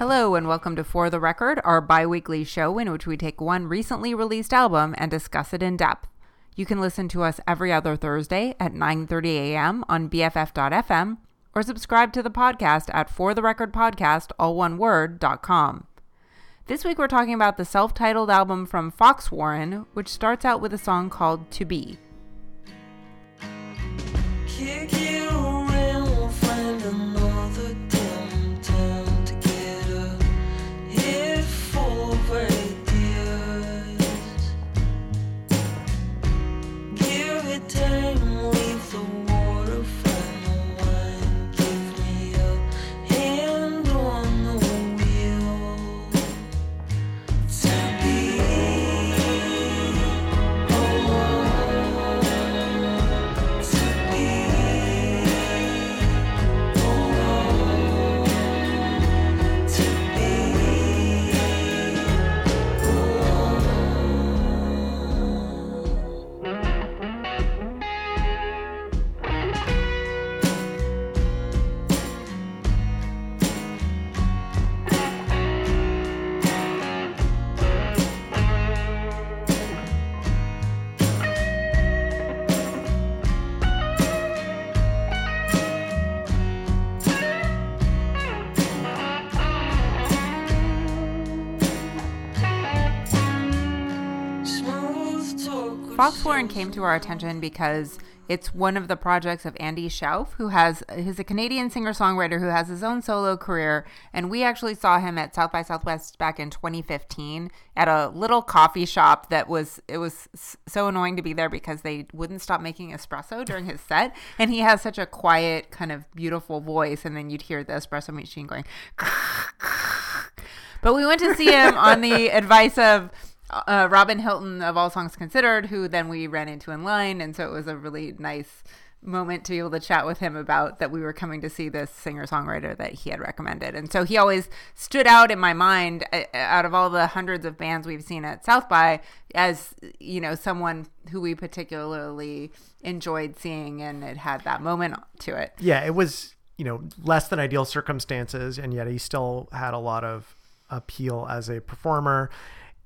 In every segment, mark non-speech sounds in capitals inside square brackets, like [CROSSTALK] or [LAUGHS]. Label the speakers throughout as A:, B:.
A: Hello, and welcome to For the Record, our bi weekly show in which we take one recently released album and discuss it in depth. You can listen to us every other Thursday at 9:30 a.m. on BFF.fm or subscribe to the podcast at For the Record Podcast, all one word, .com. This week we're talking about the self titled album from Foxwarren, which starts out with a song called To Be.
B: Kick
A: Came to our attention because it's one of the projects of Andy Shauf, who has he's a Canadian singer-songwriter who has his own solo career, and we actually saw him at South by Southwest back in 2015 at a little coffee shop that was it was so annoying to be there because they wouldn't stop making espresso during his set, and he has such a quiet kind of beautiful voice, and then you'd hear the espresso machine going. But we went to see him on the [LAUGHS] advice of uh, Robin Hilton of All Songs Considered, who then we ran into in line, and so it was a really nice moment to be able to chat with him about that we were coming to see this singer songwriter that he had recommended, and so he always stood out in my mind uh, out of all the hundreds of bands we've seen at South by as you know someone who we particularly enjoyed seeing, and it had that moment to it.
C: yeah, it was, you know, less than ideal circumstances, and yet he still had a lot of appeal as a performer.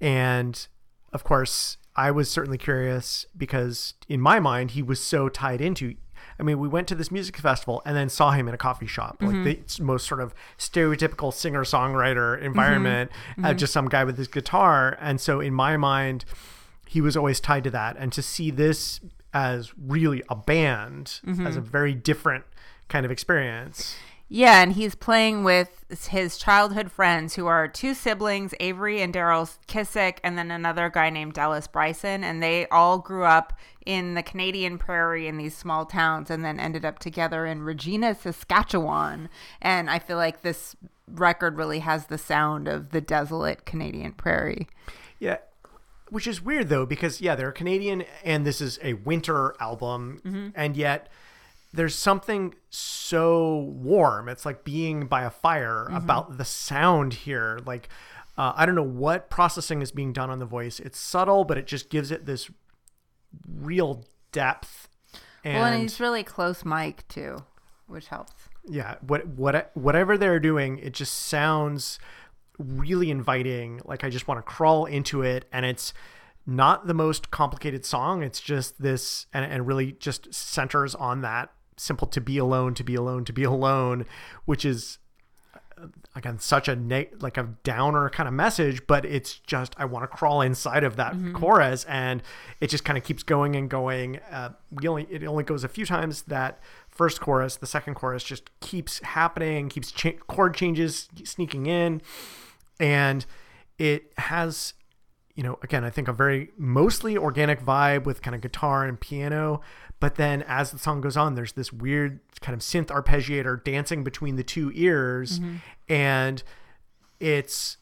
C: And of course, I was certainly curious because in my mind, he was so tied into. I mean, we went to this music festival and then saw him in a coffee shop, like mm-hmm. the most sort of stereotypical singer songwriter environment, mm-hmm. uh, mm-hmm. just some guy with his guitar. And so, in my mind, he was always tied to that. And to see this as really a band, as a very different kind of experience.
A: Yeah, and he's playing with his childhood friends who are two siblings, Avery and Daryl Kissick, and then another guy named Dallas Bryson. And they all grew up in the Canadian prairie in these small towns and then ended up together in Regina, Saskatchewan. And I feel like this record really has the sound of the desolate Canadian prairie.
C: Yeah. Which is weird though, because yeah, they're Canadian and this is a winter album, mm-hmm. and yet there's something so warm. It's like being by a fire about the sound here. Like, uh, I don't know what processing is being done on the voice. It's subtle, but it just gives it this real depth. And,
A: well, and he's really close mic too, which helps.
C: yeah, what what whatever they're doing, it just sounds really inviting. Like I just want to crawl into it, and it's not the most complicated song. It's just this, and and really just centers on that simple to be alone, to be alone, to be alone, which is uh, again such a like a downer kind of message but it's just i want to crawl inside of that chorus and it just kind of keeps going and going. Uh, we only it only goes a few times that first chorus the second chorus just keeps happening keeps cha- chord changes sneaking in and it has you know again i think a very mostly organic vibe with kind of guitar and piano but then as the song goes on there's this weird kind of synth arpeggiator dancing between the two ears mm-hmm. and it's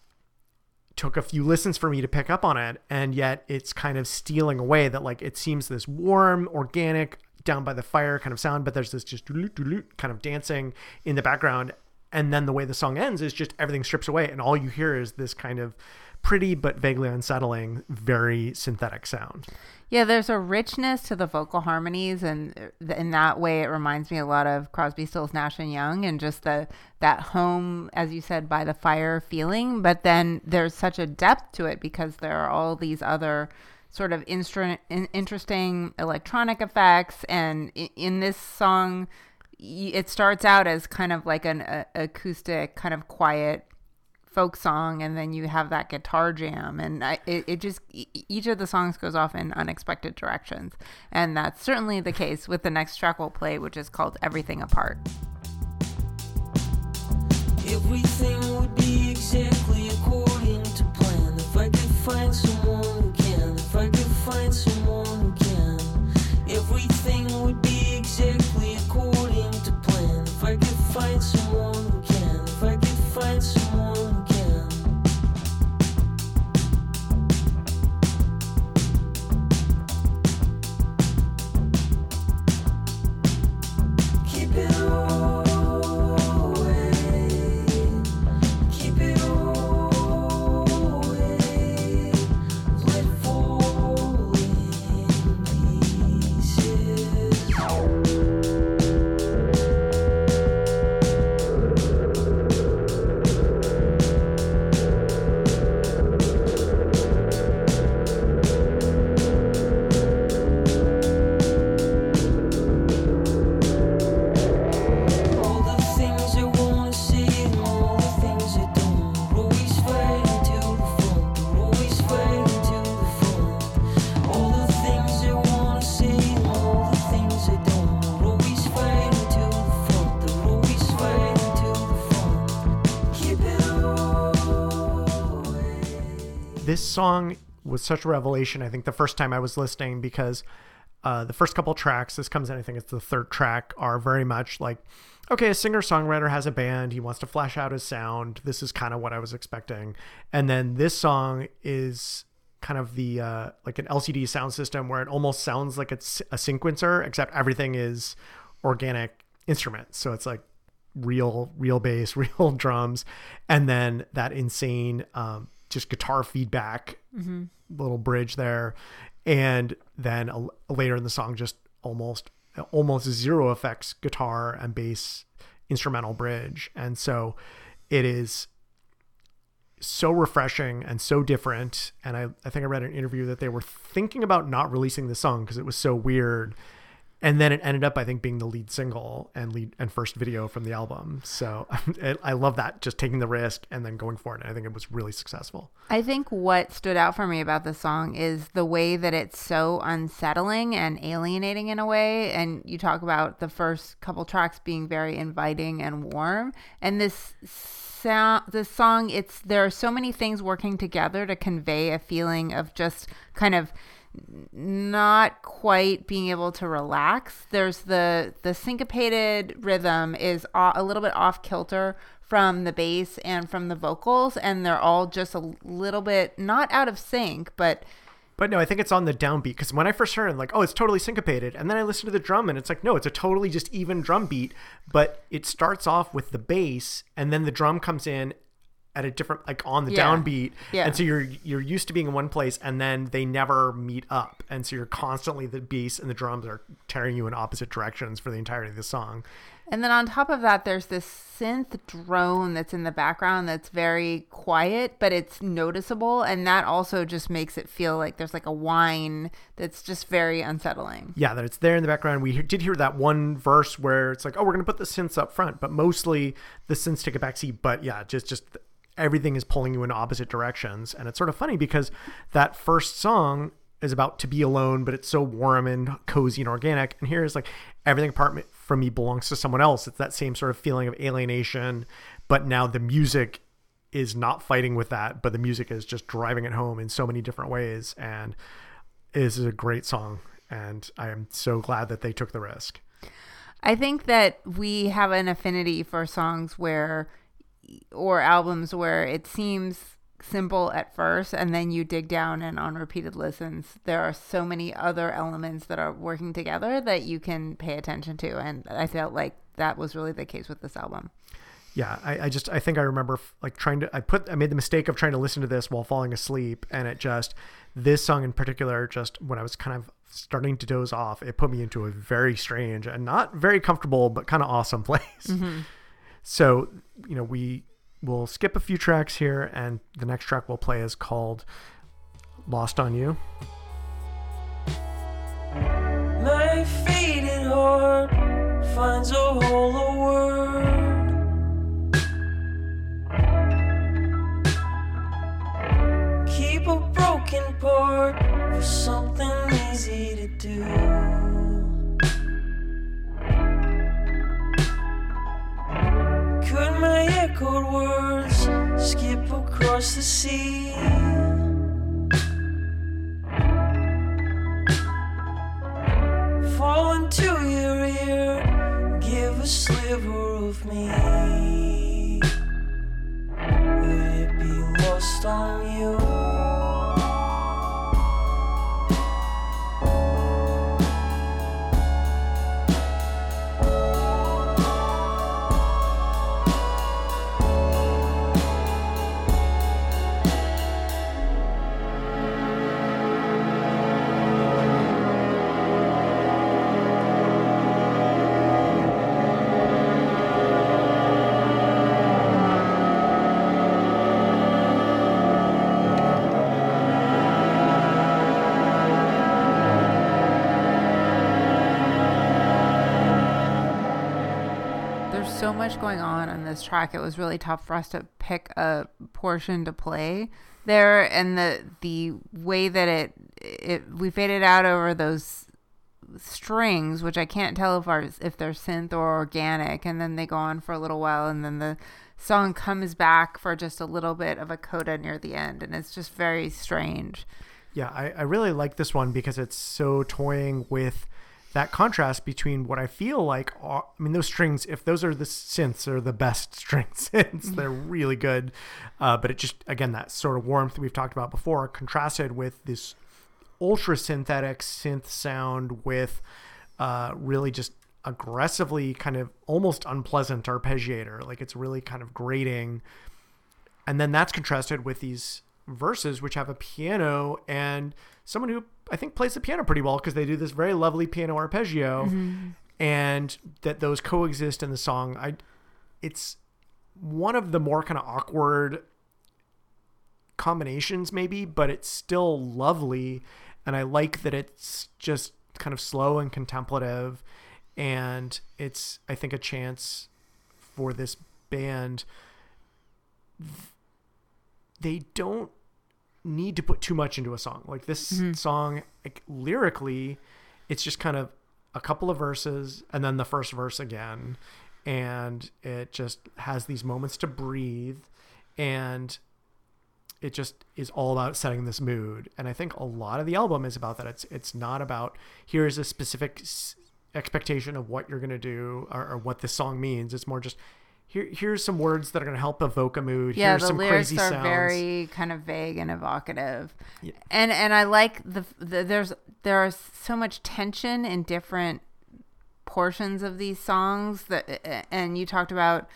C: took a few listens for me to pick up on it and yet it's kind of stealing away that like it seems this warm organic down by the fire kind of sound but there's this just kind of dancing in the background and then the way the song ends is just everything strips away and all you hear is this kind of pretty but vaguely unsettling, very synthetic sound.
A: Yeah, there's a richness to the vocal harmonies, and uh, in that way, it reminds me a lot of Crosby, Stills, Nash and Young, and just the that home, as you said, by the fire feeling. But then there's such a depth to it because there are all these other sort of instru- in- interesting electronic effects, and in this song, it starts out as kind of like an a- acoustic, kind of quiet folk song and then you have that guitar jam and I, it, it just each of the songs goes off in unexpected directions. And that's certainly the case with the next track we'll play which is called everything apart
C: this song was such a revelation. I think the first time I was listening because uh, the first couple tracks, this comes in, I think it's the third track, are very much like, okay, a singer songwriter has a band. He wants to flash out his sound. This is kind of what I was expecting. And then this song is kind of the uh, like an LCD Soundsystem where it almost sounds like it's a sequencer, except everything is organic instruments. So it's like real real bass [LAUGHS] real drums and then that insane um just guitar feedback mm-hmm. little bridge there. And then a, later in the song just almost almost zero effects guitar and bass instrumental bridge. And so it is so refreshing and so different. And I, I think i read an interview that they were thinking about not releasing the song because it was so weird and then it ended up i think being the lead single and lead and first video from the album so [LAUGHS] it, i love that just taking the risk and then going for it and i think it was really successful
A: I think what stood out for me about the song is the way that it's so unsettling and alienating in a way. And you talk about the first couple tracks being very inviting and warm. And this sound, this song, it's there are so many things working together to convey a feeling of just kind of not quite being able to relax. There's the the syncopated rhythm is a little bit off kilter from the bass and from the vocals and they're all just a little bit not out of sync, but
C: But no, I think it's on the downbeat because when I first heard it, I'm like, oh, it's totally syncopated. And then I listened to the drum and it's like, no, it's a totally just even drum beat. But it starts off with the bass and then the drum comes in at a different like on the
A: Yeah.
C: downbeat.
A: Yeah.
C: And so you're you're used to being in one place and then they never meet up. And so you're constantly the bass and the drums are tearing you in opposite directions for the entirety of the song.
A: And then on top of that, there's this synth drone that's in the background that's very quiet, but it's noticeable. And that also just makes it feel like there's like a whine that's just very unsettling.
C: yeah, that it's there in the background. We did hear that one verse where it's like, oh, we're gonna put the synths up front, but mostly the synths take a backseat. But yeah, just just everything is pulling you in opposite directions, and it's sort of funny because that first song is about to be alone, but it's so warm and cozy and organic. And here is like everything apart from me belongs to someone else. It's that same sort of feeling of alienation, but now the music is not fighting with that, but the music is just driving it home in so many different ways. And this is a great song. And I am so glad that they took the risk.
A: I think that we have an affinity for songs where, or albums where it seems simple at first and then you dig down and on repeated listens there are so many other elements that are working together that you can pay attention to. And i felt like that was really the case with this album.
C: Yeah, I, I just I think I remember like trying to I put I made the mistake of trying to listen to this while falling asleep, and it just this song in particular just when I was kind of starting to doze off, it put me into a very strange and not very comfortable but kind of awesome [LAUGHS] place. Mm-hmm. So you know we will skip a few tracks here, and the next track we'll play is called "Lost on You."
A: So much going on on this track. It was really tough for us to pick a portion to play there, and the the way that it it we faded out over those strings, which I can't tell if are if they're synth or organic, and then they go on for a little while, and then the song comes back for just a little bit of a coda near the end, and it's just very strange.
C: Yeah, I, I really like this one because it's so toying with that contrast between what I feel like are, I mean, those strings, if those are the synths, are the best [LAUGHS] string synths. They're really good. Uh, but it just, again, that sort of warmth we've talked about before, contrasted with this ultra synthetic synth sound with uh, really just aggressively kind of almost unpleasant arpeggiator. Like it's really kind of grating. And then that's contrasted with these verses, which have a piano and someone who I think plays the piano pretty well because they do this very lovely piano arpeggio, mm-hmm. and that those coexist in the song. I, it's one of the more kind of awkward combinations, maybe, but it's still lovely, and I like that it's just kind of slow and contemplative, and it's I think a chance for this band they don't need to put too much into a song. Like this mm-hmm. song, like lyrically, it's just kind of a couple of verses and then the first verse again, and it just has these moments to breathe, and it just is all about setting this mood. And I think a lot of the album is about that. It's it's not about here's a specific s- expectation of what you're gonna do or, or what this song means. It's more just here here's some words that are gonna help evoke a mood.
A: Yeah,
C: here's
A: the
C: some
A: lyrics
C: crazy
A: are
C: sounds.
A: very kind of vague and evocative,
C: Yeah.
A: and and I like the, the there's there is so much tension in different portions of these songs that and you talked about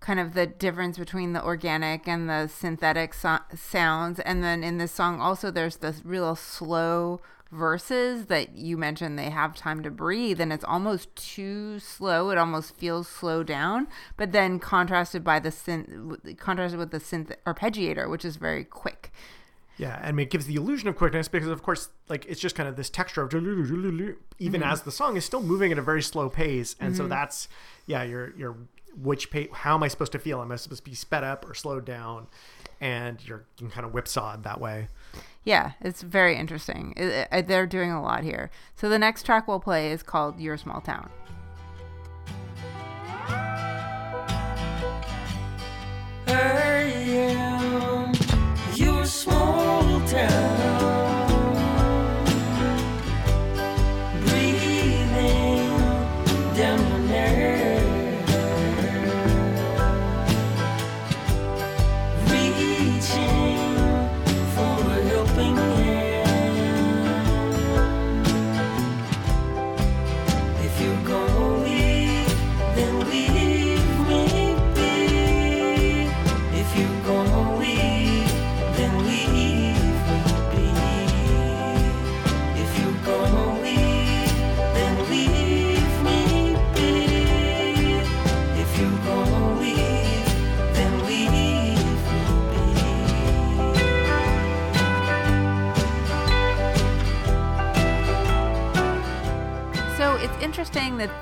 A: kind of the difference between the organic and the synthetic so- sounds and then in this song also there's this real slow verses that you mentioned they have time to breathe and it's almost too slow it almost feels slow down but then contrasted by the synth contrasted with the synth arpeggiator which is very quick
C: Yeah, and it gives the illusion of quickness because, of course, like it's just kind of this texture of [LAUGHS] even mm-hmm. as the song is still moving at a very slow pace, and so mm-hmm. that's yeah, you're you're which pace? How am I supposed to feel? Am I supposed to be sped up or slowed down? And you're you can kind of whipsawed that way.
A: Yeah, it's very interesting. It- it- they're doing a lot here. So the next track we'll play is called Your Small Town.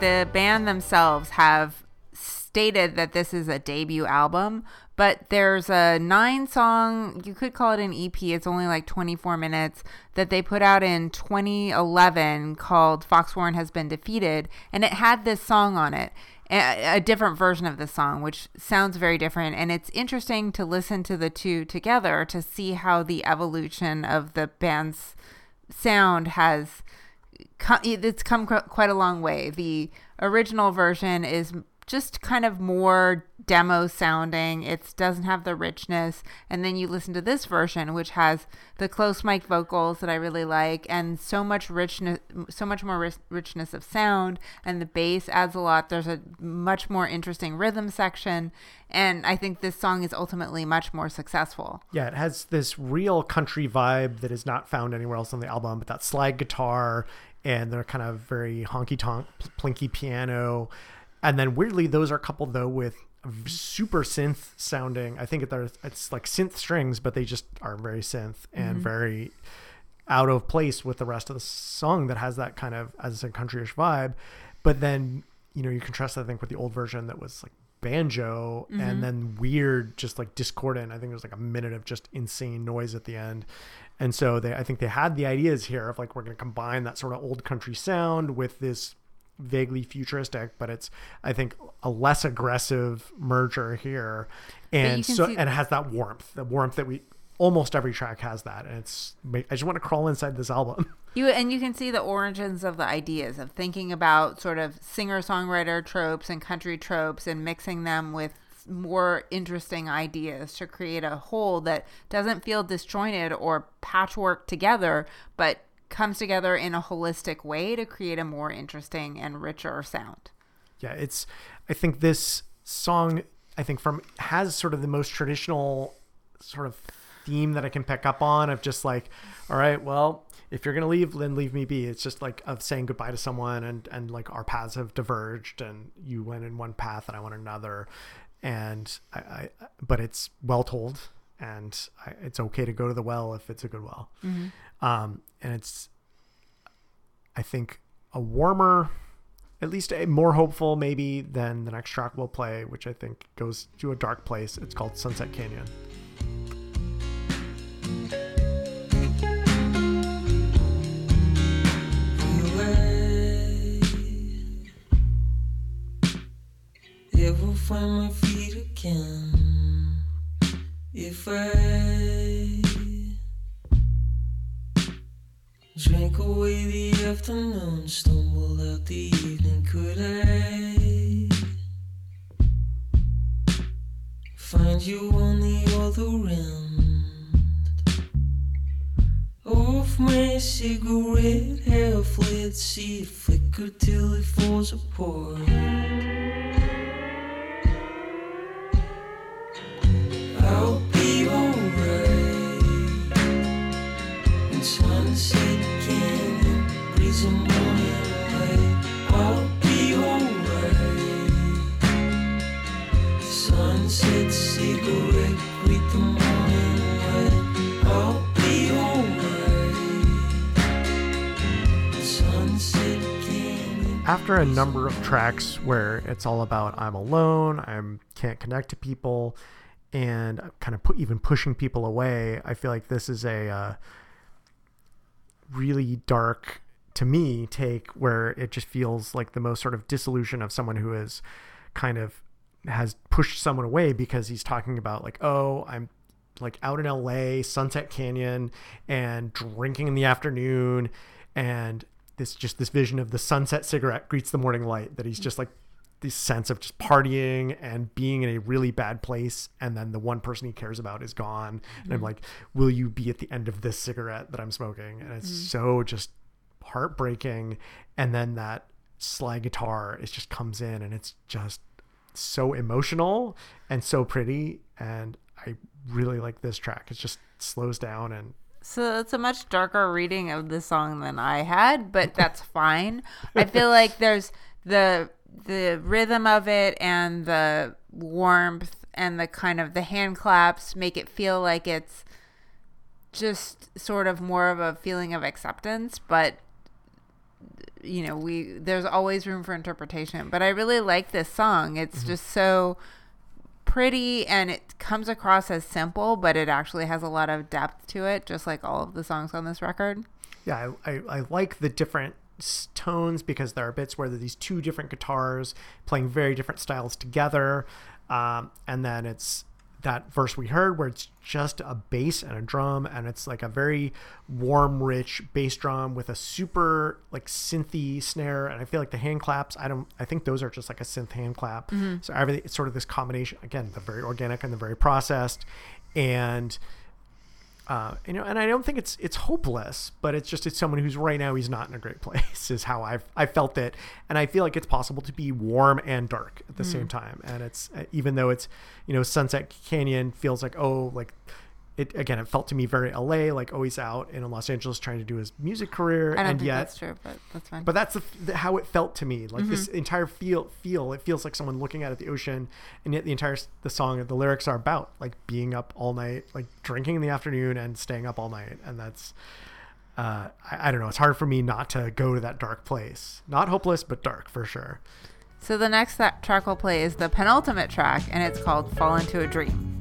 A: The band themselves have stated that this is a debut album, but there's a nine song, you could call it an EP, it's only like 24 minutes, that they put out in 2011 called Foxwarren Has Been Defeated, and it had this song on it. A, different version of the song, which sounds very different. And it's interesting to listen to the two together to see how the evolution of the band's sound has it's come quite a long way. The original version is just kind of more demo sounding. It doesn't have the richness. And then you listen to this version, which has the close mic vocals that I really like, and so much richness, so much more richness of sound. And the bass adds a lot. There's a much more interesting rhythm section. And I think this song is ultimately much more successful.
C: Yeah, it has this real country vibe that is not found anywhere else on the album, but that slide guitar and they're kind of very honky tonk, plinky piano. And then weirdly, those are coupled though with super synth sounding. I think it- it's like synth strings, but they just are very synth and mm-hmm. very out of place with the rest of the song that has that kind of as a countryish vibe. But then you know you contrast that I think with the old version that was like banjo and mm-hmm. then weird, just like discordant. I think there's like a minute of just insane noise at the end. And so they I think they had the ideas here of like we're going to combine that sort of old country sound with this vaguely futuristic, but it's I think a less aggressive merger here, and so
A: see-
C: and it has that warmth, the warmth that we almost every track has that, and it's I just want to crawl inside this album. [LAUGHS]
A: You and you can see the origins of the ideas of thinking about sort of singer songwriter tropes and country tropes and mixing them with more interesting ideas to create a whole that doesn't feel disjointed or patchwork together, but comes together in a holistic way to create a more interesting and richer sound.
C: yeah, it's I think this song I think from has sort of the most traditional sort of theme that I can pick up on of just like, all right, well, if you're gonna leave, then leave me be. It's just like of saying goodbye to someone and and like our paths have diverged and you went in one path and I went another, and I, I but it's well told and I, it's okay to go to the well if it's a good well, um, and it's I think a warmer at least a more hopeful maybe than the next track we'll play, which I think goes to a dark place. It's called Sunset Canyon.
B: Ever find my again? If I drank away the afternoon, stumbled out the evening, could I find you on the other end? of my cigarette, half lit, see it flicker till it falls apart.
C: After a number of tracks where it's all about I'm alone, I can't connect to people, and kind of even pushing people away, I feel like this is a uh, really dark to me take where it just feels like the most sort of disillusion of someone who is kind of has pushed someone away because he's talking about like oh i'm like out in LA Sunset Canyon and drinking in the afternoon and this just this vision of the sunset cigarette greets the morning light that he's just like this sense of just partying and being in a really bad place and then the one person he cares about is gone. And I'm mm-hmm. like will you be at the end of this cigarette that I'm smoking? And it's mm-hmm. so just heartbreaking. And then that slide guitar it just comes in and it's just so emotional and so pretty. And I really like this track. It just slows down and
A: So it's a much darker reading of the song than I had, but that's fine. I feel like there's the the rhythm of it and the warmth and the kind of the hand claps make it feel like it's just sort of more of a feeling of acceptance, but you know, we there's always room for interpretation. But I really like this song. It's
C: Mm-hmm.
A: just so pretty and it comes across as simple, but it actually has a lot of depth to it, just like all of the songs on this record.
C: yeah, I, I, I like the different tones because there are bits where there are these two different guitars playing very different styles together. Um, and then it's that verse we heard where it's just a bass and a drum and it's like a very warm rich bass drum with a super like synthy snare and i feel like the hand claps i don't i think those are just like a synth hand clap so everything it's sort of this combination again the very organic and the very processed and uh, you know, and I don't think it's it's hopeless, but it's just it's someone who's right now he's not in a great [LAUGHS] place is how I've I felt it, and I feel like it's possible to be warm and dark at the same time, and it's uh, even though it's you know Sunset Canyon feels like oh like it again it felt to me very LA like always out in Los Angeles trying to do his music career,
A: I don't
C: and
A: think
C: yet
A: that's true, but that's fine.
C: but that's the, the, how it felt to me. Like this entire feel, feel it feels like someone looking out at the ocean, and yet the entire the song, the lyrics are about like being up all night, like drinking in the afternoon and staying up all night, and that's. Uh, I, I don't know. It's hard for me not to go to that dark place. Not hopeless, but dark for sure.
A: so the next track we'll play is the penultimate track, and it's called "Fall into a Dream."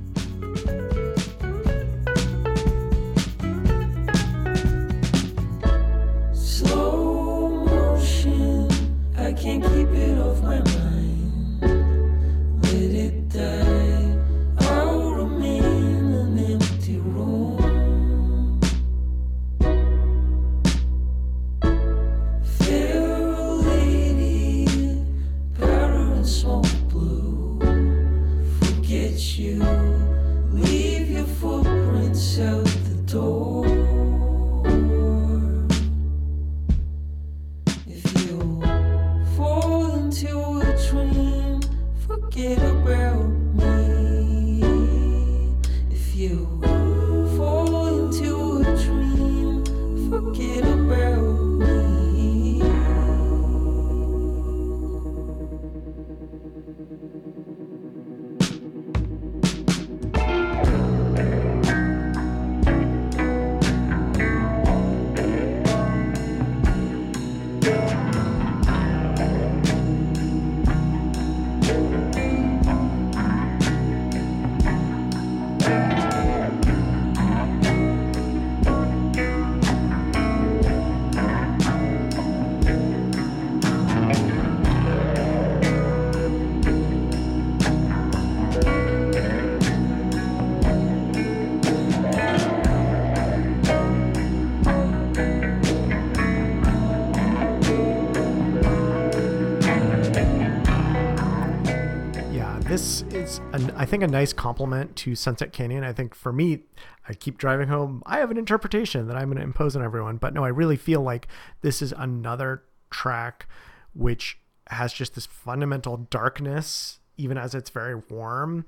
C: Think, a nice compliment to Sunset Canyon. I think for me, I keep driving home. I have an interpretation that I'm going to impose on everyone, but no, I really feel like this is another track which has just this fundamental darkness, even as it's very warm.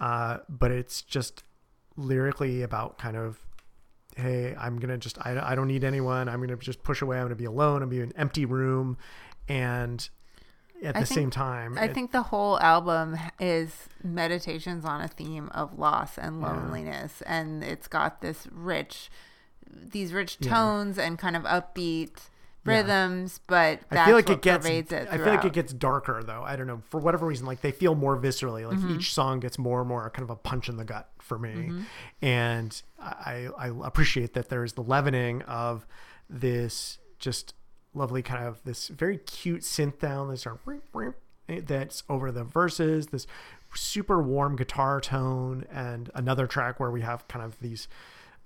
C: Uh, but it's just lyrically about kind of hey i'm gonna just i, I don't need anyone i'm gonna just push away i'm gonna be alone i'm gonna be in an empty room and at
A: I
C: the
A: think-
C: same time
A: I
C: it-
A: think the whole album is meditations on a theme of loss and loneliness, and it's got this rich, these rich tones and kind of upbeat rhythms, but that's
C: I feel like it gets.
A: pervades it
C: I feel like it gets darker though. I don't know for whatever reason. Like they feel more viscerally. Like
A: Mm-hmm.
C: each song gets more and more kind of a punch in the gut for me,
A: Mm-hmm.
C: and I I appreciate that there's the leavening of this just lovely kind of this very cute synth down. This that's over the verses. This super warm guitar tone, and another track where we have kind of these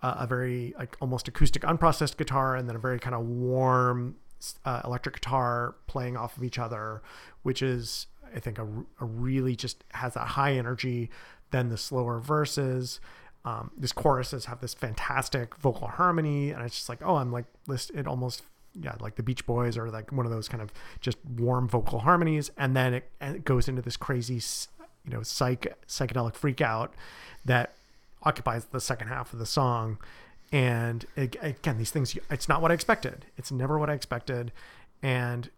C: uh, a very like almost acoustic unprocessed guitar and then a very kind of warm uh, electric guitar playing off of each other which is i think a, a really just has a high energy than the slower verses um, these choruses have this fantastic vocal harmony and it's just like oh i'm like list it almost yeah like the beach boys or like one of those kind of just warm vocal harmonies. And then it, and it goes into this crazy you know psych psychedelic freak out that occupies the second half of the song. And ag- again these things it's not what i expected. It's never what i expected. And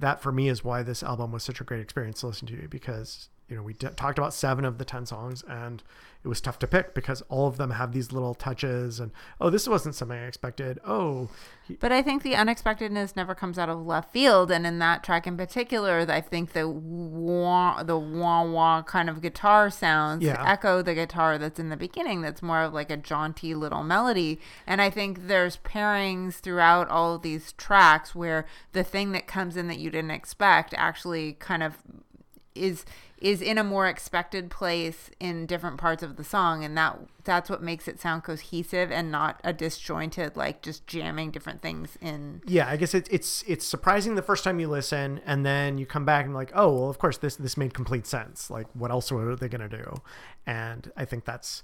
C: that for me is why this album was such a great experience to listen to because you know we d- talked about seven of the ten songs, and it was tough to pick because all of them have these little touches, and oh, this wasn't something I expected. Oh, he,
A: But I think the unexpectedness never comes out of left field, and in that track in particular, I think the wah, the wah wah kind of guitar sounds
C: Yeah.
A: echo the guitar that's in the beginning. That's more of like a jaunty little melody, and I think there's pairings throughout all of these tracks where the thing that comes in that you didn't expect actually kind of is is in a more expected place in different parts of the song and that that's what makes it sound cohesive and not a disjointed like just jamming different things in
C: yeah, I guess it's it's it's surprising the first time you listen, and then you come back and like, oh, well, of course this this made complete sense. Like, what else are they gonna do? And I think that's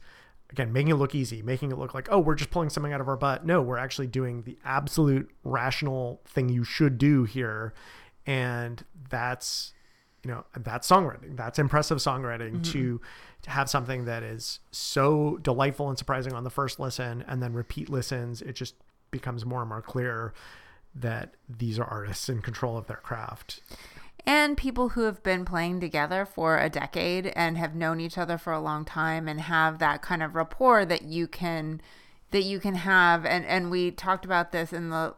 C: again making it look easy, making it look like, oh, we're just pulling something out of our butt. No, we're actually doing the absolute rational thing you should do here, and that's you know that's songwriting. That's impressive songwriting to to have something that is so delightful and surprising on the first listen, and then repeat listens. It just becomes more and more clear that these are artists in control of their craft.
A: and people who have been playing together for a decade and have known each other for a long time and have that kind of rapport that you can that you can have and and we talked about this in the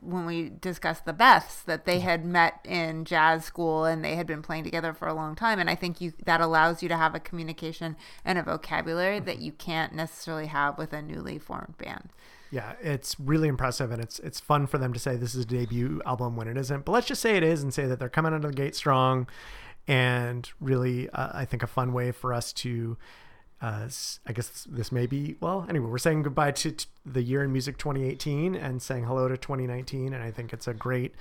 A: when we discussed the Beths that they had met in jazz school and they had been playing together for a long time and I think you that allows you to have a communication and a vocabulary that you can't necessarily have with a newly formed band.
C: Yeah, it's really impressive, and it's it's fun for them to say this is a debut album when it isn't. But let's just say it is, and say that they're coming out of the gate strong, and really, uh, I think a fun way for us to. Uh, I guess this may be well. Anyway, we're saying goodbye to t- the year in music 2018 and saying hello to 2019, and I think it's a great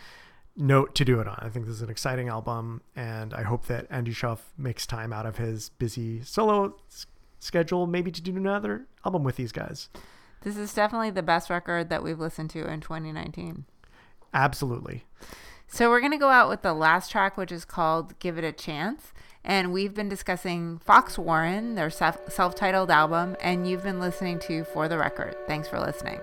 C: note to do it on. I think this is an exciting album, and I hope that Andy Shauf makes time out of his busy solo s- schedule, maybe to do another album with these guys.
A: This is definitely the best record that we've listened to in 2019.
C: Absolutely.
A: So we're going to go out with the last track, which is called Give It a Chance. And we've been discussing Foxwarren, their self titled album, and you've been listening to For the Record. Thanks for listening.